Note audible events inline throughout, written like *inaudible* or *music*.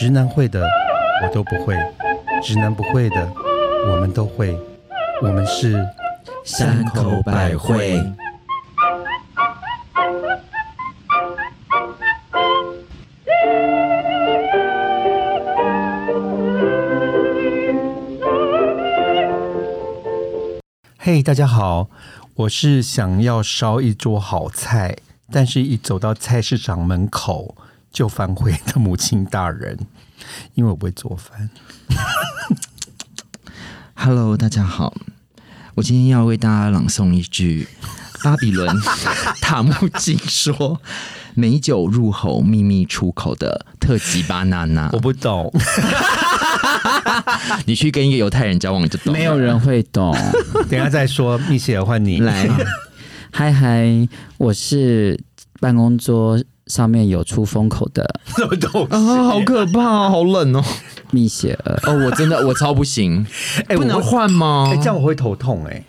直男会的我都不会，直男不会的我们都会，我们是山口百惠。嘿大家好，我是想要烧一桌好菜，但是一走到菜市场门口就反悔的母亲大人，*laughs* 因为我不会做饭。Hello，大家好，我今天要为大家朗诵一句巴比伦 *laughs* 塔木经说：“美酒入喉，秘密出口”的特级巴娜娜我。不懂，*laughs* 你去跟一个犹太人交往就懂了，没有人会懂。等下再说。蜜雪儿换你，来。嗨嗨，我是办公桌上面有出风口的 *laughs* 什么东西？啊，好可怕、啊，好冷哦！蜜雪儿。哦，我真的我超不行，*laughs* 哎不能换吗？哎、这样我会头痛哎、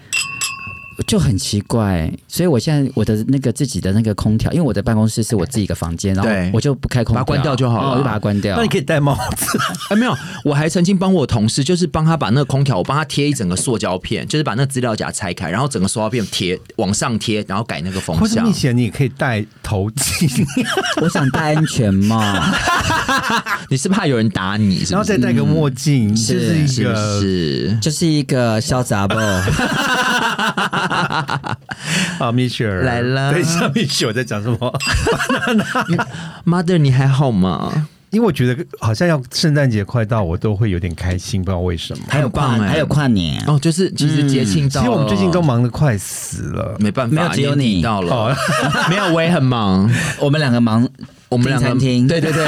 就很奇怪，所以我现在我的那个自己的那个空调，因为我的办公室是我自己的房间，然对后我就不开空调，把它关掉就好了哦我就把它关掉那你。可以戴帽子。*laughs* 哎，没有，我还曾经帮我同事，就是帮他把那个空调，我帮他贴一整个塑胶片，就是把那个资料夹拆开，然后整个塑胶片贴往上贴，然后改那个风向或是蜜。雪，你也可以戴头巾，我想戴安全帽，*laughs* 你是怕有人打你，是然后？再戴个墨镜，是就是一是不个是？就是一个潇洒 b 啊，米雪儿。来了。等一下，米雪我在讲什么？*laughs* Mother，你还好吗？因为我觉得好像要圣诞节快到，我都会有点开心，不知道为什么。还有跨还有跨年，哦，就是其实节庆到了，其实我们最近都忙得快死了。没办法，没有只有你。到了。哦，*laughs* 没有我也很忙，我们两个忙我们两个订餐厅。对对对，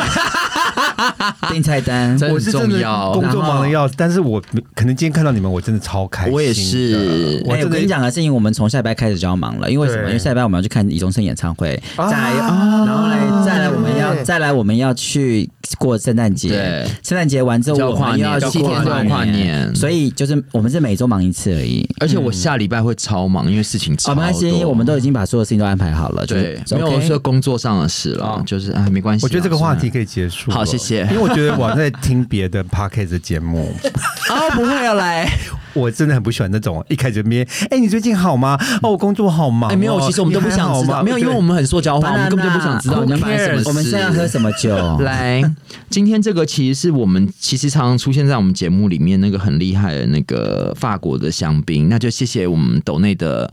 *laughs* 订菜单，我是真的重要。工作忙的要死，但是我可能今天看到你们，我真的超开心。我也是哎、我跟你讲的是，因为我们从下礼拜开始就要忙了，因为什么？因为下礼拜我们要去看李宗盛演唱会，啊再来，然后呢，再来我们要再来我们要去过圣诞节对，圣诞节完之后就要跨我们又要年，七天都要跨年，所以就是我们是每周忙一次而已。而且我下礼拜会超忙，因为事情超哦，多。没关系，我们都已经把所有事情都安排好了，就对，是没有说工作上的事了哦，就是啊，没关系啊。我觉得这个话题算可以结束了。好谢谢因为我觉得我在听别的 podcast 的节目，了 *laughs* 啊，不会要来。*laughs* 我真的很不喜欢那种一开始边，哎，你最近好吗？*laughs* 哦，我工作好忙哦。哎，没有，其实我们都不想知道，没有，因为我们很说教化，我们根本就不想知道你发生什么？我们现在要喝什么酒？*laughs* 来，今天这个其实是我们其实常常出现在我们节目里面那个很厉害的那个法国的香槟，那就谢谢我们斗内的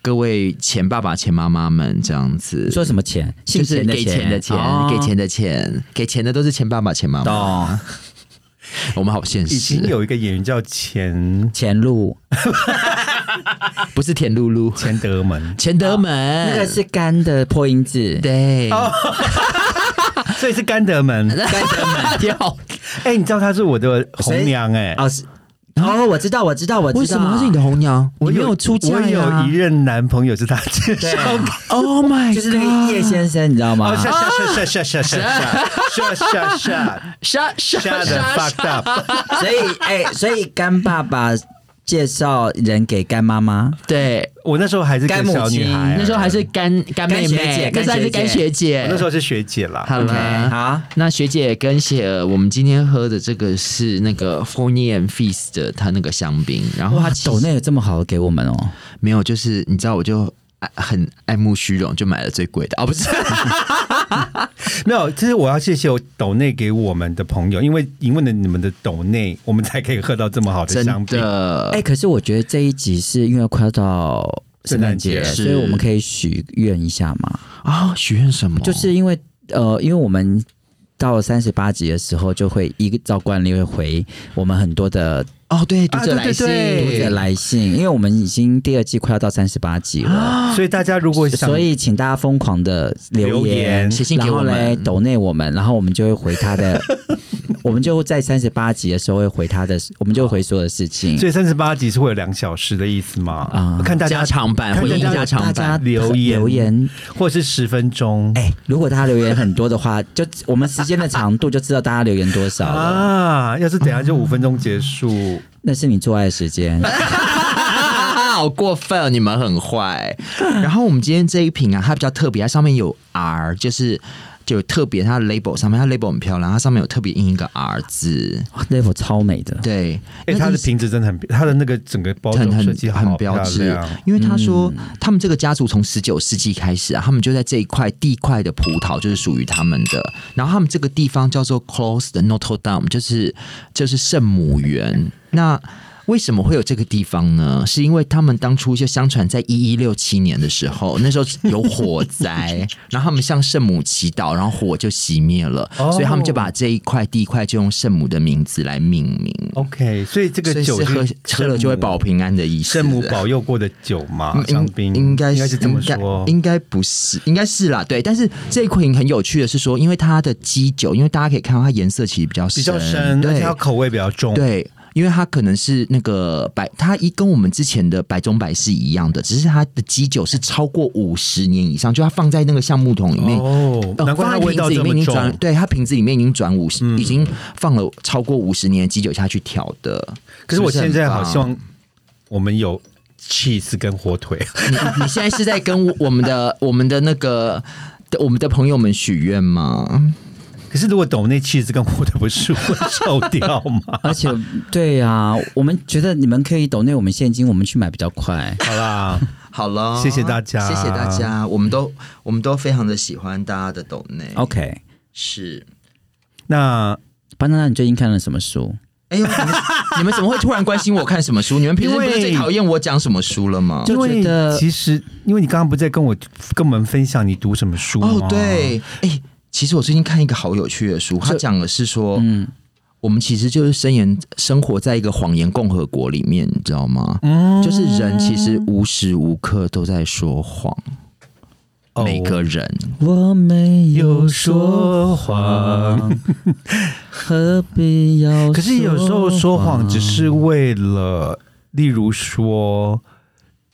各位钱爸爸、钱妈妈们这样子。说什么钱？就是姓钱的给钱的钱，哦给钱的钱，给钱的都是钱爸爸、钱妈妈。懂我们好现实，已经，有一个演员叫钱。钱路，*laughs* 不是田露露，钱德门，钱德门。那个是干的破音字，对，*laughs* 所以是甘德门。干德门。*laughs* 你好，哎，你知道她是我的红娘哎。哦，是哦，我知道，我知道，我知道。为什么他是你的红娘？我没有出嫁我有一任男朋友是他介绍的。？Oh my，*laughs* 就是那个叶先生，你知道吗哦，？下下下下下下下下下下杀杀下的 fucked up。所以，哎，所以干爸爸介绍人给干妈妈，对，我那时候还是干母亲。小女孩，那时候还是干干妹干学妹姐，那时候还是干学姐。我那时候是学姐啦。好 OK，了，好，那学姐跟雪儿，我们今天喝的这个是那个 Fournier and Feast 的它那个香槟，然后哇它，其实抖内有这么好的给我们哦，没有，就是你知道，我就爱很爱慕虚荣，就买了最贵的。哦，不是，*laughs* *laughs* 没有，其实我要谢谢我抖内给我们的朋友，因为因为呢你们的抖内，我们才可以喝到这么好的真香槟。的。哎，可是我觉得这一集是因为快要到圣诞节，圣诞节所以我们可以许愿一下嘛，啊，许愿什么？就是因为呃，因为我们。到了三十八集的时候，就会依照惯例会回我们很多的哦，对，读者来信，对读者来信，因为我们已经第二季快要到三十八集了，所以大家如果想，所以请大家疯狂的留留言。言，写信给我们。然后嘞抖内我们，然后我们就会回他的，*laughs* 我们就在三十八集的时候会回他的，我们就会回所有的事情。所以三十八集是会有两小时的意思吗？啊看大家加长版看大家回应加长大家版，留言留言，或者是十分钟哎、如果大家留言很多的话，就我们时间的长度就知道大家留言多少了。啊，要是等下就五分钟结束，*laughs* 那是你做爱的时间。*laughs* 好过分哦！你们很坏。然后我们今天这一瓶啊，它比较特别，它上面有 R，就是就有特别它的 label 上面，它 label 很漂亮，它上面有特别印一个 R 字，哇 level 超美的，对，哎、它的瓶子真的很，它的那个整个包装很很设计很标志。漂亮，因为他说、他们这个家族从十九世纪开始啊，他们就在这一块地块的葡萄就是属于他们的，然后他们这个地方叫做 Close 的 Notre Dame，就是就是圣母园。那为什么会有这个地方呢？是因为他们当初就相传在一一六七年的时候，那时候有火灾，*laughs* 然后他们向圣母祈祷，然后火就熄灭了，哦所以他们就把这一块地块就用圣母的名字来命名。OK，所以这个酒是喝是喝了就会保平安的意思。圣母保佑过的酒嘛，应香槟应该应该是这么说。应该不是，应该是啦，对。但是这一款很有趣的是说，因为它的基酒，因为大家可以看到它颜色其实比较深比较深，而且对它口味比较重。，对。因为它可能是那个白，它一跟我们之前的白中白是一样的，只是它的基酒是超过五十年以上，就它放在那个橡木桶里面，哦，呃难怪它放在瓶子里味道这么面已经转，重。对，它瓶子里面已经转五十、嗯已经放了超过五十年的基酒下去调的。可是我现在好棒希望我们有 cheese 跟火腿，*laughs* 你你现在是在跟我们的我们的那个我们的朋友们许愿吗？可是如果抖那 cheese 跟我的不是会臭掉吗？*laughs* 而且对呀、我们觉得你们可以抖内我们现金，我们去买比较快。好啦，好了，谢谢大家谢谢大家，我们都我们都非常的喜欢大家的抖内。OK，是，那班娜娜，你最近看了什么书？哎呦，你们你们怎么会突然关心我看什么书？你们平时不是最讨厌我讲什么书了吗？就因为觉得其实因为你刚刚不在跟我跟我们分享你读什么书吗？哦，对，哎，其实我最近看一个好有趣的书，它讲的是说，嗯，我们其实就是生言生活在一个谎言共和国里面，你知道吗？嗯就是人其实无时无刻都在说谎，哦每个人。我没有说谎，*laughs* 何必要？可是有时候说谎只是为了，例如说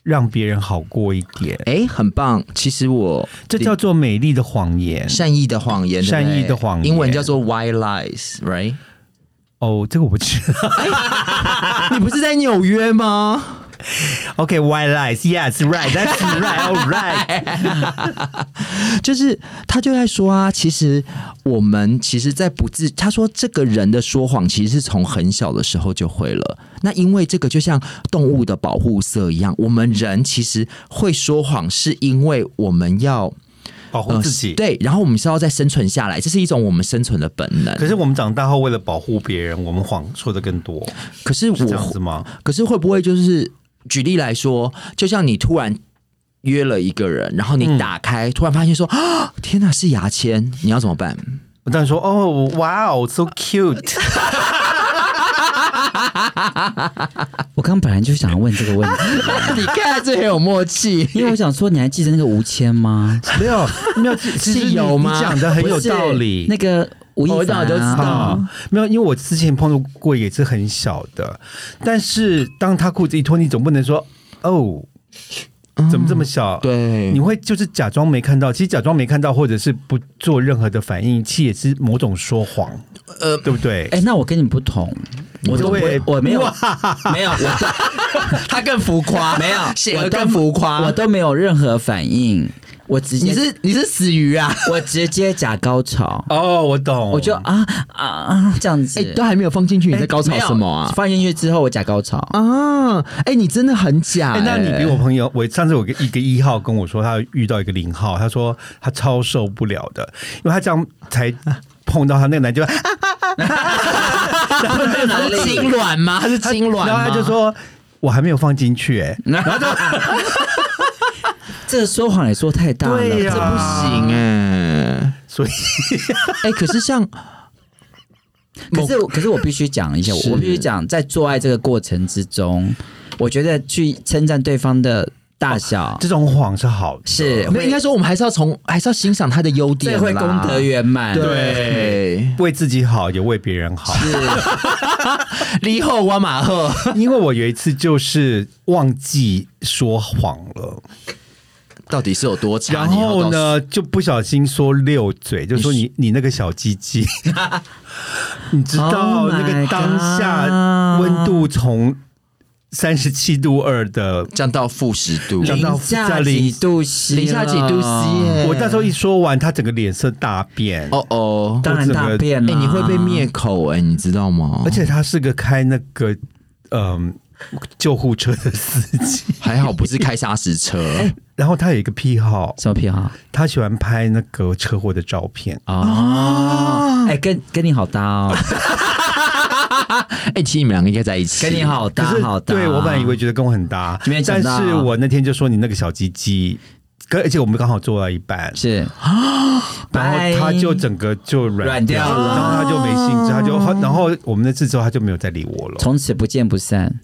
让别人好过一点，哎，很棒。其实我这叫做美丽的谎言。善意的谎言，善意的谎言英文叫做 white lies，right？哦，这个我不知道。*laughs* 你不是在纽约吗？*laughs* OK，white、lies，yes right，that's right，all right。*laughs* 就是他就在说啊，其实我们其实，在不自他说这个人的说谎，其实是从很小的时候就会了。那因为这个就像动物的保护色一样，我们人其实会说谎，是因为我们要保护自己。呃对，然后我们是要再生存下来，这是一种我们生存的本能。可是我们长大后，为了保护别人，我们谎说的更多，可是是这样子我，吗？可是会不会就是举例来说，就像你突然。约了一个人，然后你打开，突然发现说啊，*gasps* 天哪，是牙签，你要怎么办？我当然说，哦，哇哦，so cute。*laughs* 我刚本来就想问这个问题，*laughs* 你看这很有默契，因为我想说，你还记得那个吴谦吗？没有，没有，其实是有吗你讲的很有道理。那个吴亦我知道凡就知道。啊，没有，因为我之前碰到过也是很小的，但是当他裤子一脱，你总不能说哦，怎么这么小？对。你会就是假装没看到，其实假装没看到，或者是不做任何的反应，其实也是某种说谎，呃，对不对？哎、那我跟你不同，我都会我我没有 *laughs* 没有，我他更浮夸，没有，*laughs* 写的我更浮夸。我都没有任何反应，我直接你是你是死鱼啊？*laughs* 我直接假高潮，哦，我懂，我就啊啊啊这样子，哎、都还没有放进去，你在高潮什么啊？放进去之后我假高潮，啊，哎、你真的很假、那你比我朋友，我上次有个一个一号跟我说，他遇到一个零号，他说他超受不了的，因为他这样才碰到他那个男就，*laughs* 然后那个哪里痉挛吗？他是他痉挛吗？然后他就说我还没有放进去、哎，*laughs* 这个说谎也说太大了，对呀。这不行哎、所以 *laughs* 哎、可是像可是可是我必须讲一下，是。我必须讲，在做爱这个过程之中，我觉得去称赞对方的大小这种谎是好的，是没有应该说，我们还是要从还是要欣赏他的优点啦，这会功德圆满。对，为自己好，也为别人好。离 *laughs* 后挖马赫，因为我有一次就是忘记说谎了，到底是有多差？然后呢就不小心说溜嘴，就说你你那个小鸡鸡，*laughs* 你知道 Oh 那个当下温度从三十七度二的，降到负十度，降到零下零几度 C，零下几度 C 耶？我那时候一说完，他整个脸色大变，哦哦，当然大便哎、了、你会被灭口哎、你知道吗？而且他是个开那个嗯、*laughs* 救护车的司机，还好不是开砂石车，*laughs* 然后他有一个癖好，什么癖好？他喜欢拍那个车祸的照片。哦，哎、跟跟你好搭哦，*laughs* 哎、其实你们两个应该在一起，跟你好搭好搭。对我本来以为觉得跟我很搭，但是我那天就说你那个小鸡鸡，跟而且我们刚好做到一半，是，*gasps* 然后他就整个就软软掉了。然后他就没兴致，他就然后我们那次之后他就没有再理我了。从此不见不散。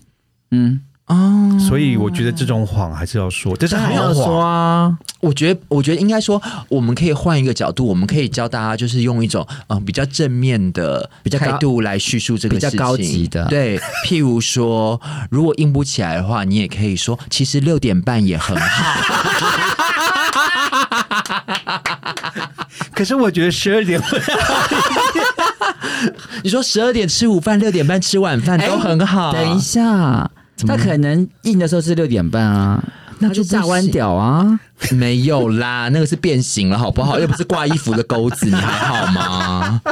嗯，哦，所以我觉得这种谎还是要说，但是还要说。啊，我觉得，我觉得应该说，我们可以换一个角度，我们可以教大家，就是用一种嗯、呃比较正面的比较高态度来叙述这个比较事情高级的对，譬如说，如果硬不起来的话，你也可以说，其实六点半也很好。*laughs* 可是我觉得十二点你说十二点吃午饭，六点半吃晚饭都很好。等一下，他可能硬的时候是六点半啊，那就炸弯屌啊。没有啦，那个是变形了，好不好？又不是挂衣服的钩子，你还好吗？*laughs*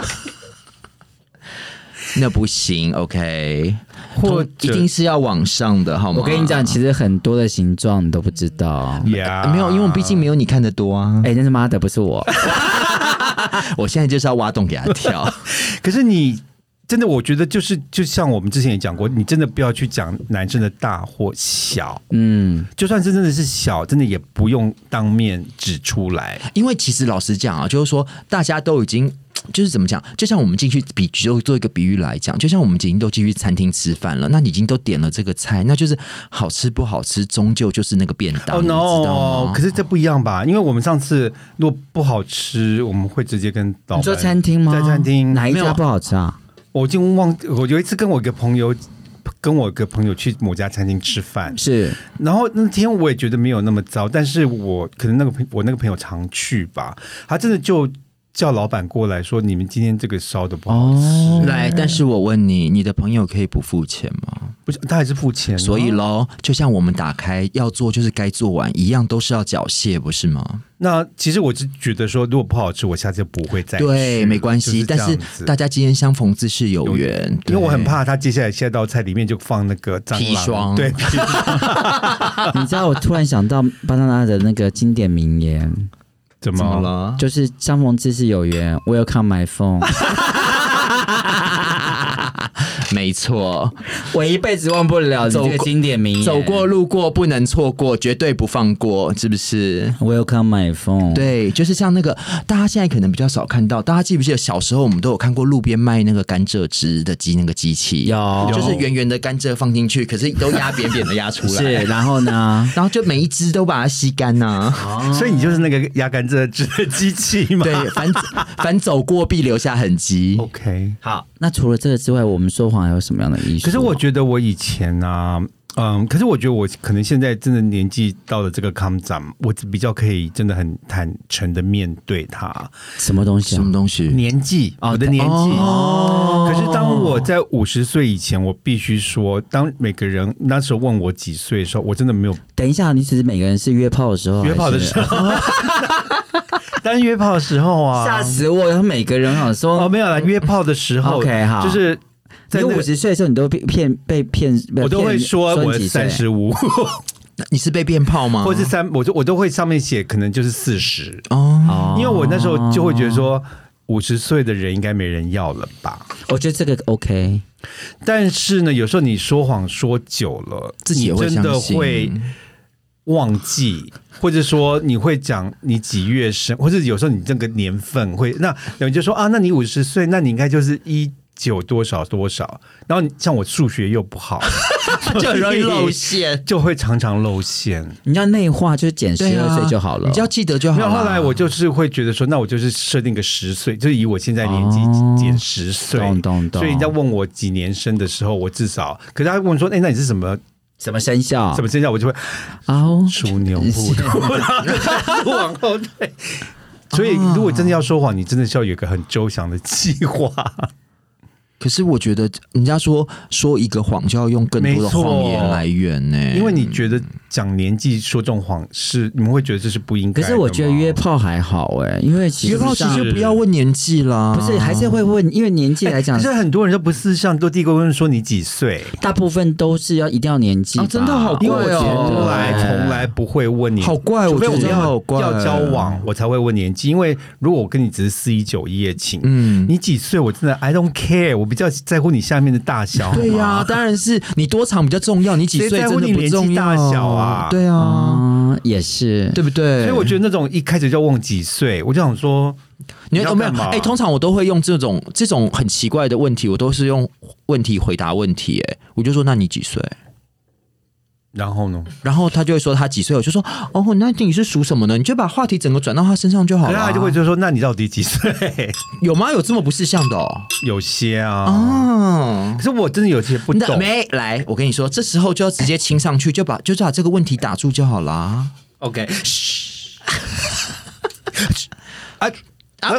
那不行，OK，或一定是要往上的，好吗？我跟你讲，其实很多的形状你都不知道。呀没有，因为我毕竟没有你看的多啊。哎、那是妈的，不是我。*laughs* 我现在就是要挖洞给他跳。*laughs* 可是你真的，我觉得就是就像我们之前也讲过，你真的不要去讲男生的大或小，嗯，就算是真的是小，真的也不用当面指出来。因为其实老实讲啊，就是说大家都已经。*tsk* 就是怎么讲？就像我们进去比，就做一个比喻来讲，就像我们已经都进去餐厅吃饭了，那你已经都点了这个菜，那就是好吃不好吃，终究就是那个便当哦、你知道 no！可是这不一样吧？因为我们上次如果不好吃，我们会直接跟老板你说餐厅吗？在餐厅哪一家不好吃啊？我已经忘，我有一次跟我一个朋友。跟我一个朋友去某家餐厅吃饭，是然后那天我也觉得没有那么糟，但是我可能那个朋我那个朋友常去吧，他真的就叫老板过来说：“你们今天这个烧的不好吃。哦，来，但是我问你，你的朋友可以不付钱吗？不是，他还是付钱哦、所以喽，就像我们打开要做就是该做完一样，都是要缴械，不是吗？那其实我是觉得说，如果不好吃，我下次就不会再去对，没关系。就是但是大家今天相逢自是有缘，因为我很怕他接下来下道菜里面就放那个蟑螂砒霜对，*laughs* 你知道我突然想到巴拿拉的那个经典名言，怎么？了？就是相逢即是有缘，Welcome my phone，没错，我一辈子忘不了你这个经典名言。走过路过不能错过，绝对不放过，是不是？Welcome my phone，，对，就是像那个大家现在可能比较少看到，大家记不记得小时候我们都有看过路边卖那个甘蔗汁的机那个机器，有就是圆圆的甘蔗放进去，可是都压扁扁的压出来，是，然后呢？然后就每一只都把它吸干呐、所以你就是那个压甘蔗汁的机器嘛？对，反反走过必留下痕迹。，OK。好，那除了这个之外，我们说谎还有什么样的艺术？可是我觉得我以前啊，嗯，可是我觉得我可能现在真的年纪到了这个康展，我比较可以真的很坦诚的面对它。什么东西啊什么？东西？年纪，哦我的年纪。哦可是当我在五十岁以前，我必须说，当每个人那时候问我几岁的时候，我真的没有等一下，你只是每个人是约炮的时候，约炮的时候。*laughs* 当约炮的时候啊，吓死我！他每个人好像说哦，没有了。约炮的时候 OK，好就是在五十岁的时候，你都被骗被骗，我都会说我三十五，*laughs* 你是被变炮吗？或是三，我就我都会上面写可能就是四十，哦，哦因为我那时候就会觉得说。五十岁的人应该没人要了吧？我觉得这个 OK，但是呢，有时候你说谎说久了，自己也会真的会忘记，或者说你会讲你几月生，或者有时候你这个年份会，那有人就说啊，那你五十岁，那你应该就是一九多少多少，然后像我数学又不好，*laughs* 就很容易露馅。*laughs* 就会常常露馅。你要内化就是减十二岁就好了。你只要记得就好没有，了。后来我就是会觉得说，那我就是设定个十岁，就是以我现在年纪哦减十岁，懂懂懂所以人家问我几年生的时候，我至少，可是他问说，哎、那你是什么什么生肖？什么生肖？我就会哦？属牛虎兔，然后就开始往后退。所以，如果真的要说谎，你真的是要有一个很周详的计划。可是我觉得人家说说一个谎就要用更多的谎言来圆呢、因为你觉得讲年纪说这种谎是你们会觉得这是不应该。可是我觉得约炮还好哎、因为其实约炮其上实不要问年纪啦，不是还是会问，因为年纪来讲可，是很多人都不是像都第一个问说你几岁，大部分都是要一定要年纪真的好因为我怪哦。从来从来不会问你，好怪我觉得好要怪。要交往，我才会问年纪。因为如果我跟你只是四一九一夜情，嗯。你几岁我真的 I don't care，我比较在乎你下面的大小。对呀、啊当然是你多长比较重要，你几岁真的不重要大小啊对啊，啊、也是，对不对？所以我觉得那种一开始就问几岁，我就想说，你有没有哎、通常我都会用这种这种很奇怪的问题，我都是用问题回答问题。哎，我就说那你几岁？然后呢？然后他就会说他几岁，我就说哦，那你是属什么呢？你就把话题整个转到他身上就好了。可是他就会就说，那你到底几岁？有吗？有这么不识相的哦？有些啊，哦可是我真的有些不懂。没来，我跟你说，这时候就要直接亲上去，就把就把这个问题打住就好啦。OK，嘘，啊啊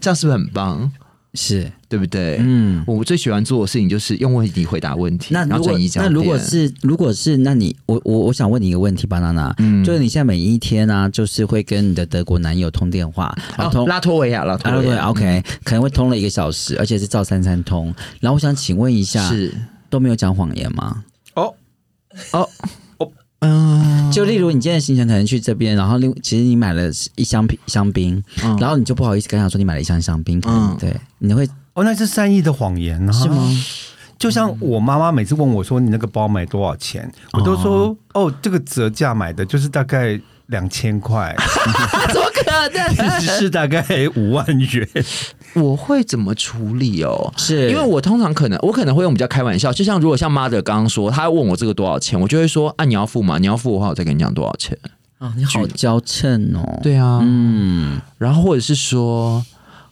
这样是不是很棒？是，对不对？嗯。我最喜欢做的事情就是用问题回答问题，那如果然后转移焦那。如果是如果是那你我我我想问你一个问题巴，娜娜，嗯就是你现在每一天啊，就是会跟你的德国男友通电话，然后拉脱维亚，拉脱维亚，OK，可能会通了一个小时，而且是照三三通。然后我想请问一下，是都没有讲谎言吗？哦哦，嗯，就例如你今天的行程可能去这边，然后另其实你买了一箱瓶香槟，嗯。然后你就不好意思跟他说你买了一箱香槟，可能、嗯。对，你会哦，那是善意的谎言啊，是吗？？就像我妈妈每次问我说你那个包买多少钱，我都说哦，这个折价买的就是大概两千块，*laughs* 怎么 *laughs* 其实是大概五万元。我会怎么处理哦？是因为我通常可能我可能会用比较开玩笑，就像如果像 mother 刚刚说，他问我这个多少钱，我就会说啊你要付吗？你要付的话，我再跟你讲多少钱。啊，你好娇嗔哦。，对啊，嗯，然后或者是说，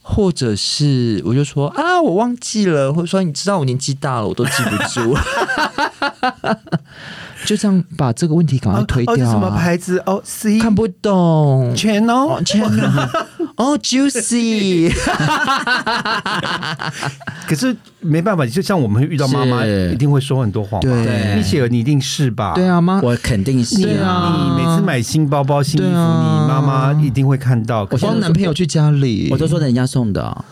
或者是我就说啊，我忘记了，或者说你知道我年纪大了，我都记不住，*laughs* 就这样把这个问题赶快推掉、啊哦什么牌子？哦，C 看不懂。Chanel，Chanel，！*laughs* 哦，juicy，*laughs* 可是没办法，就像我们遇到妈妈，是一定会说很多谎嘛。对米雪儿，你一定是吧？对啊，妈，我肯定是啊你每次买新包包、新衣服，啊你妈妈一定会看到。可是帮男朋友去家里，我都说人家送的哦、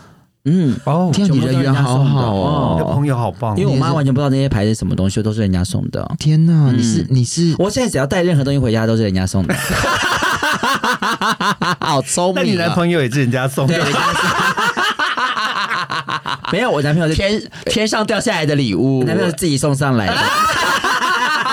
嗯，哦，天啊，你人缘好好你的哦。朋友好棒，因为我妈完全不知道那些牌是什么东西，都是人家送的。天哪，嗯你是你是我现在只要带任何东西回家，都是人家送的。*laughs* 好聪明那你男朋友也是人家送的 *laughs* 没有，我男朋友是天天上掉下来的礼物我，男朋友是自己送上来的。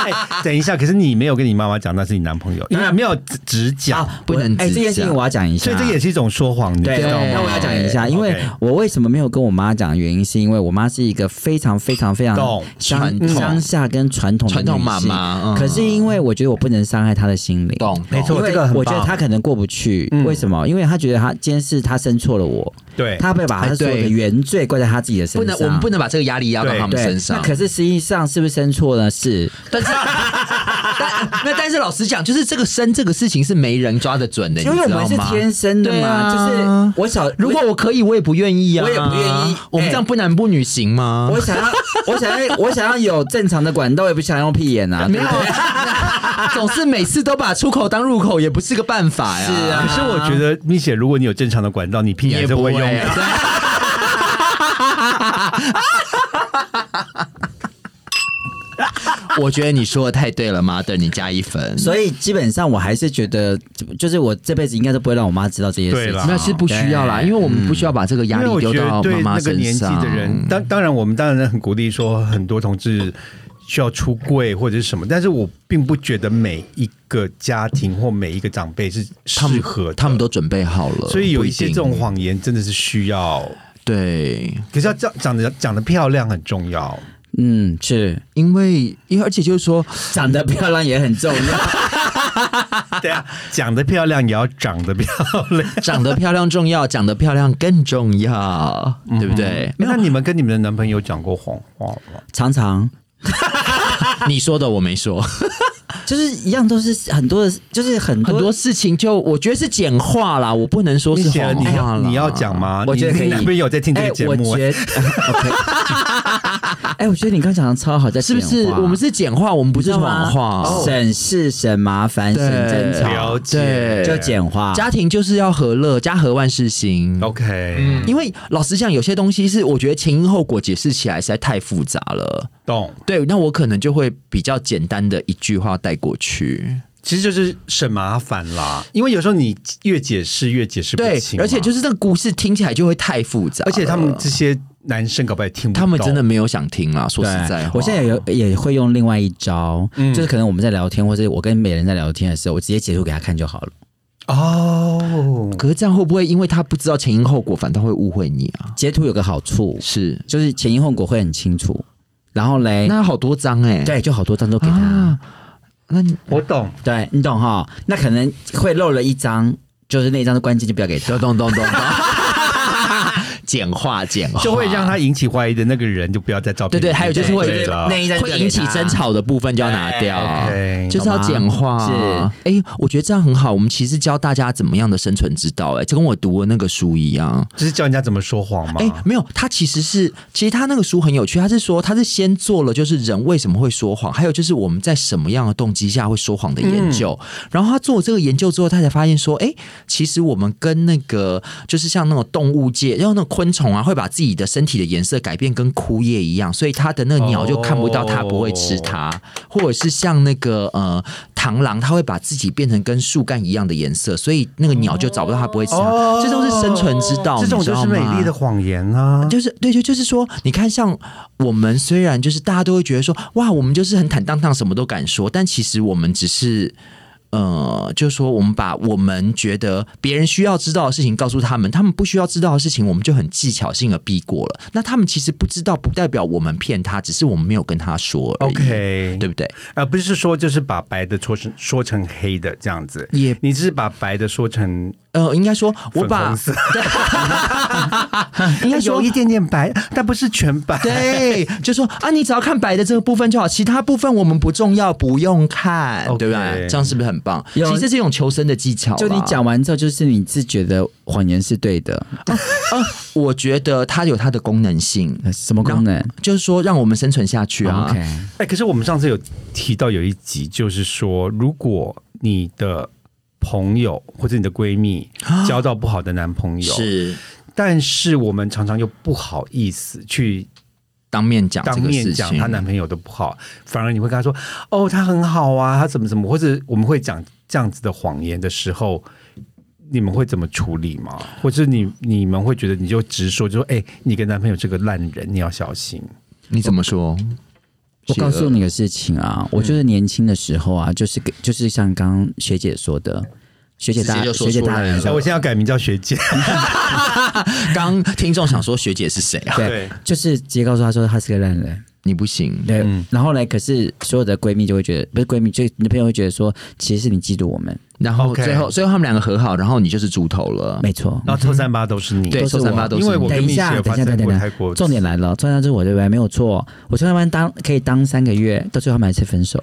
哎 *laughs* 等一下，可是你没有跟你妈妈讲那是你男朋友，因为没有只只讲，不能哎，只这件事情我要讲一下，所以这也是一种说谎，你对，知道吗？那我要讲一下，因为我为什么没有跟我妈讲的原因，是因为我妈是一个非常非常非常传统乡下跟传统传统妈妈嗯。可是因为我觉得我不能伤害她的心灵，懂没错这个我觉得她可能过不去，嗯。为什么？因为她觉得她今天是她生错了我，对，她会把她所有的原罪怪在她自己的身上。不能我们不能把这个压力压到他们身上。那。可是实际上是不是生错了？是，但是，*laughs* 但那但是老实讲，就是这个生这个事情是没人抓得准的，因为我们是天生的嘛，啊就是我想如果我可以，我也不愿意啊，我也不愿意我们这样不男不女行吗？我想要，我想要，我想要有正常的管道，也不想用屁眼啊。没有，*laughs* 总是每次都把出口当入口，也不是个办法呀。是啊可是我觉得蜜雪，如果你有正常的管道，你屁眼也不会还是会用啊的。*laughs* 我觉得你说的太对了，mother，你加一分。所以基本上我还是觉得，就是我这辈子应该都不会让我妈知道这些事情对啦。那是不需要啦，因为我们不需要把这个压力丢到妈妈那个年纪。的人，当当然我们当然很鼓励说很多同志需要出柜或者是什么，但是我并不觉得每一个家庭或每一个长辈是适合的，他们都准备好了，所以有一些这种谎言真的是需要，对，可是要讲讲的讲的漂亮很重要。嗯，是因为因为而且就是说，长得漂亮也很重要。*laughs* 对啊，讲得漂亮也要长得漂亮，*laughs* 长得漂亮重要，长得漂亮更重要，对不对？那你们跟你们的男朋友讲过谎话吗？常常 *laughs* 你说的我没说，就是一样都是很多的，就是很多很多事情就我觉得是简化啦，我不能说是谎话啦要你要讲吗？我觉得可以你男朋友在听这个节目、我觉得 OK。*laughs* 哎，我觉得你刚讲的超好，在是不是？我们是简化，我们不是谎话。省事、省麻烦、省争吵，了解，就简化。家庭就是要和乐，家和万事兴。OK，、因为老实讲，有些东西是我觉得前因后果解释起来实在太复杂了。懂。对，那我可能就会比较简单的一句话带过去。其实就是省麻烦啦，因为有时候你越解释越解释不对清，而且就是这个故事听起来就会太复杂，而且他们这些男生搞不好也听不懂，他们真的没有想听啊。说实在话，我现在有也会用另外一招，嗯就是可能我们在聊天，或者我跟美人在聊天的时候，我直接截图给他看就好了。哦。可是这样会不会因为他不知道前因后果，反倒会误会你啊？截图有个好处，是，就是前因后果会很清楚。然后嘞，那好多张哎、对，就好多张都给他。啊，那你我懂，对你懂哈？那可能会漏了一张，就是那一张的关键就不要给他。懂懂懂懂懂，简化简化就会让他引起怀疑的那个人就不要再照片。对对，还有就是会那一会引起争吵的部分就要拿掉就是要简化。是哎、我觉得这样很好。我们其实教大家怎么样的生存之道、哎，就跟我读的那个书一样。就是教人家怎么说谎吗？哎、没有，他其实是，其实他那个书很有趣，他是说他是先做了就是人为什么会说谎，还有就是我们在什么样的动机下会说谎的研究。然后他做这个研究之后，他才发现说，哎、其实我们跟那个就是像那种动物界，然后那种昆虫啊，会把自己的身体的颜色改变跟枯叶一样，所以它的那个鸟就看不到它，不会吃它，或者是像那个呃螳螂，它会把自己变成跟树干一样的颜色，所以那个鸟就找不到它，不会吃它。哦这都是生存之道，这种就是美丽的谎言啊！就是对，就就是说，你看，像我们虽然就是大家都会觉得说，哇，我们就是很坦荡荡，什么都敢说，但其实我们只是。呃，就是说，我们把我们觉得别人需要知道的事情告诉他们，他们不需要知道的事情，我们就很技巧性的避过了。那他们其实不知道，不代表我们骗他，只是我们没有跟他说而已 OK，对不对？而不是说就是把白的说成说成黑的这样子，也你只是把白的说成呃，应该说，我把 *laughs* 应该说有一点点白，但不是全白。对，就说啊，你只要看白的这个部分就好，其他部分我们不重要，不用看对不对？这样是不是很棒？其有实这是一种求生的技巧。就你讲完之后，就是你自觉得谎言是对的，啊，*laughs* 我觉得它有它的功能性，*laughs* 什么功能就是说让我们生存下去啊。？OK，哎，可是我们上次有提到有一集，就是说，如果你的朋友或者你的闺蜜交到不好的男朋友，，是但是我们常常又不好意思去当面讲当面讲她男朋友的不好，反而你会跟她说：“哦，他很好啊，他怎么怎么。”或者我们会讲这样子的谎言的时候，你们会怎么处理吗？或者你你们会觉得你就直说，就说：“哎、你跟男朋友这个烂人，你要小心。你怎么说？我告诉你个事情啊，我就是年轻的时候啊，就是给就是像刚刚学姐说的，学姐大学姐大人说我现在要改名叫学姐。*laughs* 刚听众想说学姐是谁啊？对对，就是直接告诉他说他是个烂人。你不行，对，嗯然后呢？可是所有的闺蜜就会觉得，不是闺蜜，就你的朋友会觉得说，其实是你嫉妒我们，然后最后最后他们两个和好，然后你就是猪头了。没错。然后凑三八都是你，对，臭三八都是因为我你等一下，跟蜜雪有等一下，发生等一下过太过，重点来了，重点就是我对不对？没有错，我在那边当可以当三个月，到最后他们还是分手。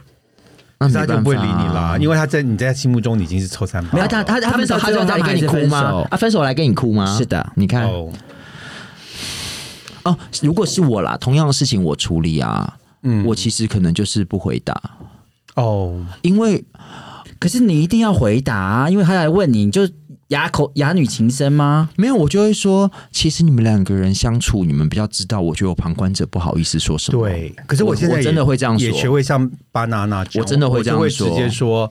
那他就不会理你啦，因为他在你在心目中已经是凑三八。没有他他他分手，他就来跟你哭吗手？啊，分手来跟你哭吗？是的你看哦，哦，如果是我啦，同样的事情我处理啊，嗯。我其实可能就是不回答，哦，因为可是你一定要回答、啊，因为他来问你，你就哑口哑女情深吗？没有我就会说，其实你们两个人相处，你们比较知道，我觉得我旁观者不好意思说什么。对，可是我我现在真的会这样说。也学会像巴娜娜，我真的会这样说。直接说，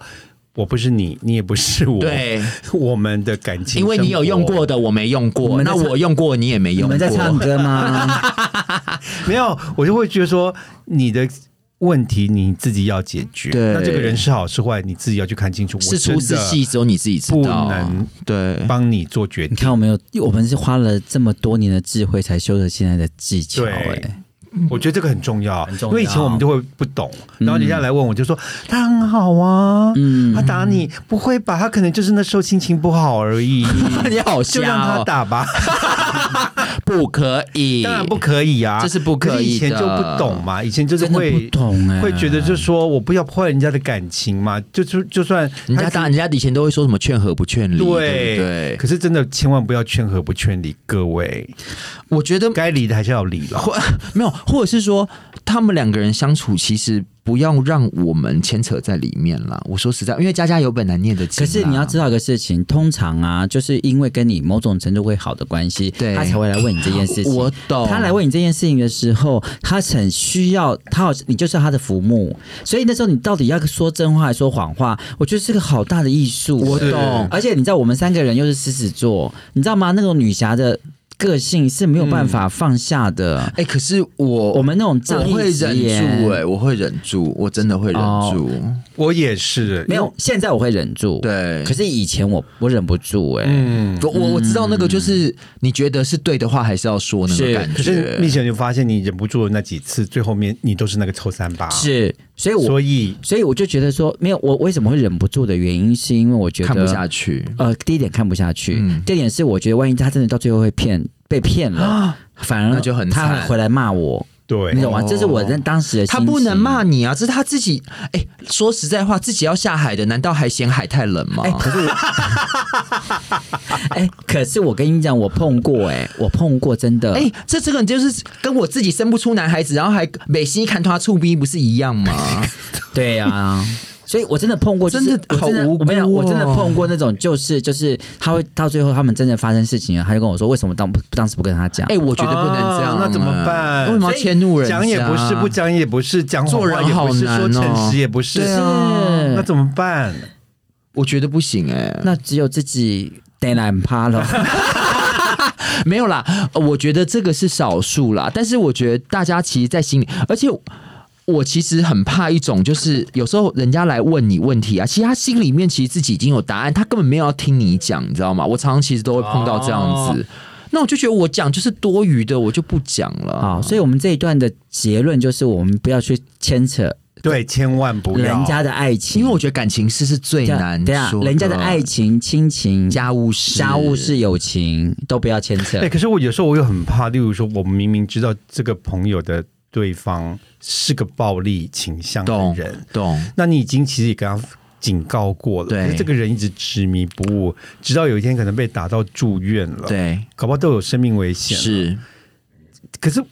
我不是你，你也不是我，对，*laughs* 我们的感情，因为你有用过，的，我没用你过，那我用过，你也没用过。们在唱歌吗？*laughs* 没有，我就会觉得说你的。问题你自己要解决，那这个人是好是坏，你自己要去看清楚。是粗是细，只有你自己知不道。能对，帮你做决定。你看我们有，我们是花了这么多年的智慧才修得现在的技巧、对哎，我觉得这个很重要，很重要因为以前我们就会不懂，然后人家来问我就说他很好啊，嗯他打你不会吧？他可能就是那时候心情不好而已，*laughs* 你好就让他！打吧。*laughs* 不可以，*laughs* 当然不可以啊，这是不可以的以前就不懂嘛，以前就是会不懂哎、会觉得就是说我不要破坏人家的感情嘛，就就就算人家当人家以前都会说什么劝和不劝离，对对？可是真的千万不要劝和不劝离，各位我觉得该离的还是要离了。或 *laughs* 没有，或者是说他们两个人相处，其实不要让我们牵扯在里面了。我说实在，因为家家有本难念的经。可是你要知道一个事情，通常啊，就是因为跟你某种程度会好的关系，对他才会来问你这件事情。*laughs* 我懂，他来问你这件事情的时候，他很需要他好，你就是他的父母，所以那时候你到底要说真话还是说谎话，我觉得是个好大的艺术。我懂。而且你知道，我们三个人又是狮子座，你知道吗？那种女侠的个性是没有办法放下的。哎、可是我我们那种我仗义会忍住、哎，我会忍住，我真的会忍住。我也是没有，现在我会忍住，对。可是以前我我忍不住、哎、嗯。我我我知道那个就是你觉得是对的话，还是要说那个是感可是觉。蜜雪就发现你忍不住的那几次，最后面你都是那个臭三八，，是，所以我所以所以我就觉得说，没有我为什么会忍不住的原因，是因为我觉得看不下去，呃，第一点看不下去，嗯。第二点是我觉得万一他真的到最后会骗被骗了，反而那就很他惨。回来骂我，对你懂吗？哦这是我在当时的他心情不能骂。你啊，这是他自己。哎、说实在话，自己要下海的，难道还嫌海太冷吗？哎、可是我，*laughs* 哎、可是我跟你讲，我碰过、哎，我碰过，真的，哎、这这个就是跟我自己生不出男孩子，然后还美心看他触逼，不是一样吗？*laughs* 对呀、所以我真的碰过，就是真的我好无辜我跟你讲，我真的哦碰过那种，就是就是他会到最后他们真的发生事情了，他就跟我说，为什么当当时不跟他讲？哎、我觉得不能这样、啊那怎么办为什么要迁怒人？讲也不是，不讲也不是，讲做人也不是，好难哦说诚实也不是，是那怎么办？我觉得不行哎、那只有自己得懒趴了。*laughs* 没有啦，呃我觉得这个是少数啦，但是我觉得大家其实，在心里，而且我其实很怕一种，就是有时候人家来问你问题啊，其实他心里面其实自己已经有答案，他根本没有要听你讲，你知道吗？我常常其实都会碰到这样子。那我就觉得我讲就是多余的，我就不讲了。好，所以我们这一段的结论就是，我们不要去牵扯对，千万不要人家的爱情，因为我觉得感情事是最难对啊，人家的爱情、亲情、家务事、家务事、友情都不要牵扯哎、。可是我有时候我又很怕，例如说，我们明明知道这个朋友的对方是个暴力倾向的人，懂。那你已经其实也跟他警告过了，对这个人一直执迷不悟，直到有一天可能被打到住院了，，对，搞不好都有生命危险。，是可是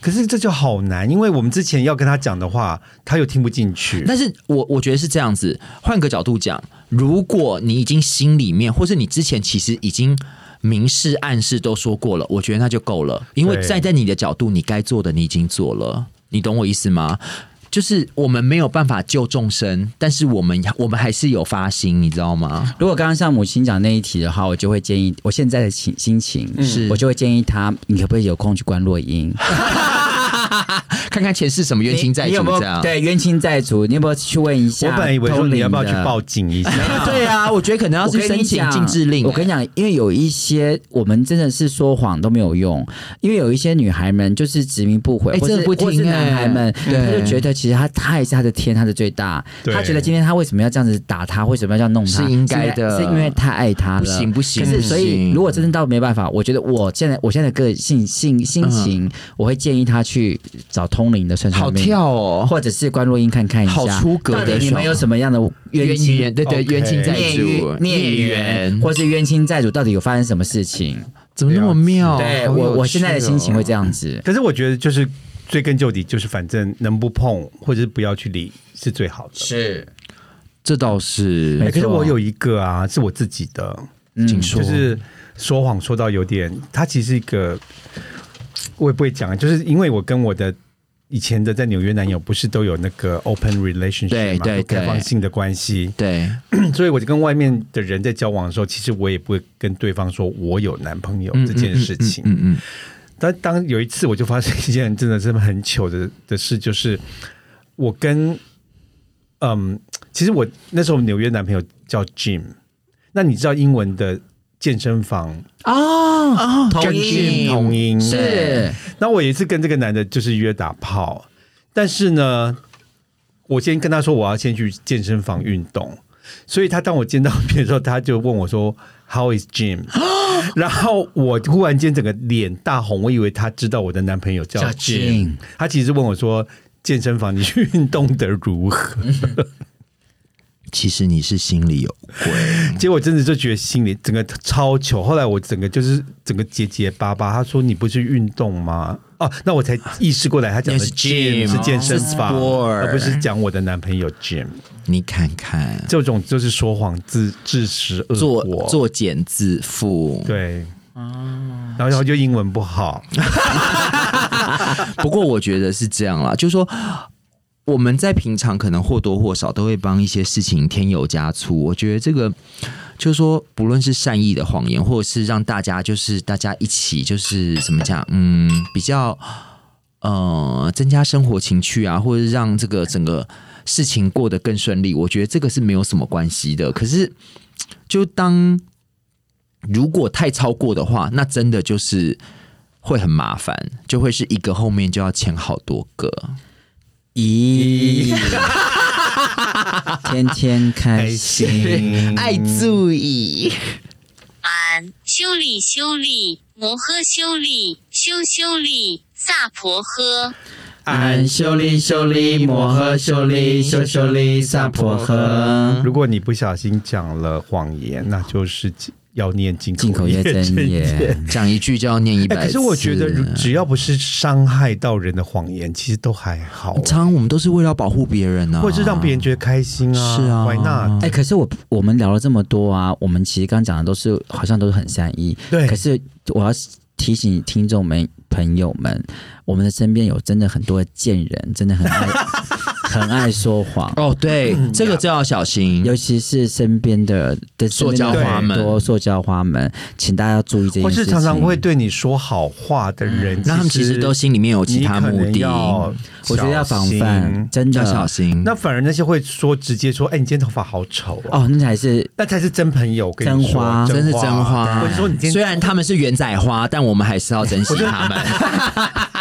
可是这就好难，因为我们之前要跟他讲的话，他又听不进去。但是我我觉得是这样子，换个角度讲，如果你已经心里面，或是你之前其实已经明示暗示都说过了，我觉得那就够了，因为站在你的角度，你该做的你已经做了，你懂我意思吗？就是我们没有办法救众生，但是我们我们还是有发心，你知道吗？如果刚刚像母亲讲那一题的话，我就会建议，我现在的情心情是我就会建议他，你可不可以有空去关落音？*laughs* 看看前世什么冤亲债主这样。对冤亲债主，你有没有去问一下？我本来以为说你要不要去报警一下，*laughs* 对啊，我觉得可能要去申请禁制令。我跟你讲，因为有一些我们真的是说谎都没有用，因为有一些女孩们就是执迷不悔，或是哎真的不听或是哎男孩们，对他就觉得其实他他也是他的天，他的最大。对他觉得今天他为什么要这样子打他，为什么要这样弄他，是应该的是因为是因为太爱他了。不行不行可是所以如果真的到没办法，我觉得我现在我现在的个性性心情，我会建议他去找通灵的算算好。跳哦，或者是关若英看看一下，好出格的到底你们有什么样的冤冤亲冤对对冤亲债主。孽缘，或是冤亲债主，到底有发生什么事情？怎么那么妙？对我我现在的心情会这样子。可是我觉得就是追根究底，就是反正能不碰或者是不要去理是最好的。是，这倒是。哎可是我有一个啊，是我自己的，嗯请说。就是说谎说到有点，他其实一个，我也不会讲，就是因为我跟我的以前的在纽约男友不是都有那个 open relationship 嘛，对对。有开放性的关系，对，*clears throat* 所以我就跟外面的人在交往的时候，其实我也不会跟对方说我有男朋友嗯这件事情。嗯嗯。但当有一次，我就发生一件真的是很糗的的事，就是我跟嗯，其实我那时候纽约男朋友叫 Jim，那你知道英文的健身房。哦，啊，同音。同音。是。那我有一次跟这个男的就是约打炮，但是呢，我先跟他说我要先去健身房运动，所以他当我见到面的时候，他就问我说 How is Jim？*gasps* 然后我忽然间整个脸大红，我以为他知道我的男朋友叫叫 Jim，Jim 他其实问我说健身房你去运动的如何？*laughs* 其实你是心里有鬼，结果真的就觉得心里整个超糗。后来我整个就是整个结结巴巴。他说你不是运动吗？哦，那我才意识过来，他讲的是 gym gym，是健身房，而不是讲我的男朋友 Jim。你看看，这种就是说谎自自食恶作果。作茧自缚。对。然后就英文不好，*laughs* 不过我觉得是这样啦，就是说我们在平常可能或多或少都会帮一些事情添油加醋。我觉得这个就是说，不论是善意的谎言，或者是让大家就是大家一起就是怎么讲，嗯，比较呃增加生活情趣啊，或者让这个整个事情过得更顺利，我觉得这个是没有什么关系的。可是就当如果太超过的话，那真的就是会很麻烦，就会是一个后面就要签好多个。咦，*laughs* 天天开心，*laughs* 爱注意，俺修理修理摩诃修理修修理萨婆诃。安修利修利摩诃修利修修利萨婆诃。如果你不小心讲了谎言，那就是要念进进口业真言，讲一句就要念一百。可是我觉得，只要不是伤害到人的谎言，其实都还好，常常我们都是为了保护别人啊，或者是让别人觉得开心啊。是啊，Why not？哎、可是我我们聊了这么多啊，我们其实刚刚讲的都是好像都是很善意，对可是我要提醒听众们朋友们，我们的身边有真的很多的贱人，真的很爱很爱说谎。*laughs* 哦，对，这个就要小心。尤其是身边的的塑胶花们多塑胶花们，请大家注意这件或事情。是常常会对你说好话的人，那他们其实都心里面有其他目的我觉得要防范，真的要小心。那反而那些会说直接说，哎，你今天头发好丑哦，哦，那才是那才是真朋友，跟你说真花真是真花，或者说你今天虽然他们是圆仔花，但我们还是要珍惜他们。*laughs*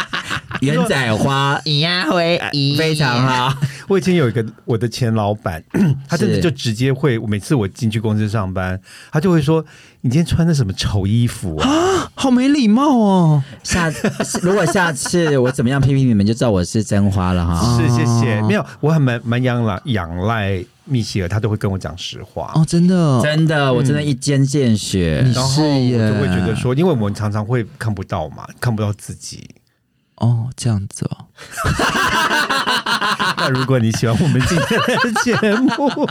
元仔花，*laughs* 咿呀喂，非常好。*laughs* 我以前有一个我的前老板，*laughs* 他真的就直接会，每次我进去公司上班，他就会说：“你今天穿的什么丑衣服啊好没礼貌哦。下如果下次我怎么样批评你们，就知道我是真花了？”哈。是，谢谢。没有，我很蛮蛮仰赖仰赖密歇尔，他都会跟我讲实话。哦，真的，真的，我真的一针见血。然后我就会觉得说，因为我们常常会看不到嘛，看不到自己。哦，这样子哦。*laughs* 那如果你喜欢我们今天的节目，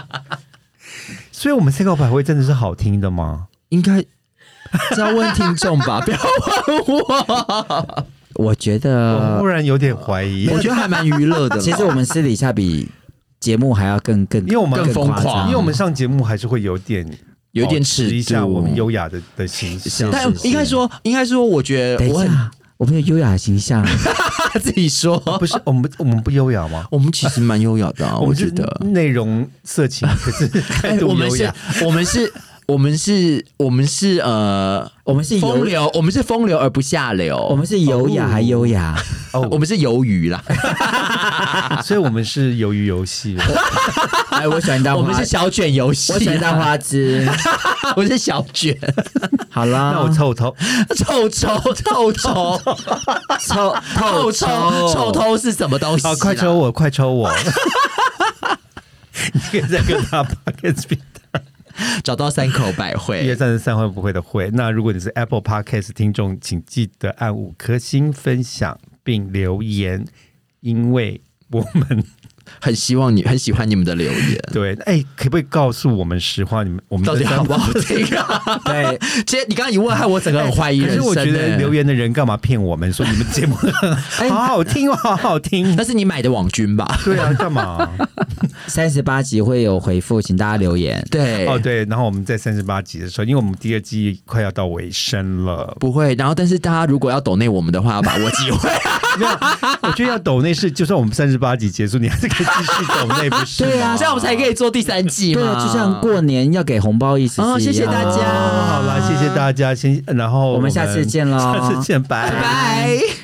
*laughs* 所以我们 C 告百会真的是好听的吗？应该是要问听众吧，*laughs* 不要问我。我觉我得忽，然有点怀疑，我觉得还蛮娱乐的啦。其实我们私底下比节目还要更更，因为我们更疯狂因为我们上节目还是会有点有点保持一下度我们优雅的的形象。但应该说，应该说，我觉等得我很一下，我们有优雅的形象，*laughs* 自己说，不是我们我们不优雅吗？我们其实蛮优雅的啊，我我们是觉得。内容色情，*laughs* 可是态哎，度我们是优雅。，我们是，我们是，我们是呃，我们是，风流，我们是风流而不下流，我们是优雅还优雅。哦，我们是鱿鱼啦，*laughs* 所以我们是鱿鱼游戏。哎，我喜欢当花，我们是小卷游戏，我喜欢当花枝。*laughs* 我是小卷，好啦，那我臭头，臭臭臭臭抽。臭臭臭头是什么东西啦？好，快抽我，快抽我！*laughs* 你可以再跟他 p o d c a s 找到三口百一二惠，三十三会不会的会。那如果你是 Apple Podcast 听众，请记得按五颗星分享并留言，因为我们很希望你很喜欢你们的留言。对哎，可不可以告诉我们实话？你们我们到底好不好听啊？*laughs* 对，其实你刚刚一问，害我整个很怀疑人生、可是我觉得欸留，言的人干嘛骗我们说你们节目 *laughs* 好好听哦，好好听那？是你买的网军吧？对啊，干嘛？*laughs* 三十八集会有回复，请大家留言。对，哦，对，然后我们在三十八集的时候，因为我们第二季快要到尾声了，不会。然后，但是大家如果要抖内我们的话，要把握机会。没有，我觉得要抖内是，就算我们三十八集结束，你还是可以继续抖内，不是？对啊，这样我们才可以做第三季嘛。对啊，就像过年要给红包意思哦谢谢大家哦好了，谢谢大家，先然后我们下次见喽下次见，拜拜拜。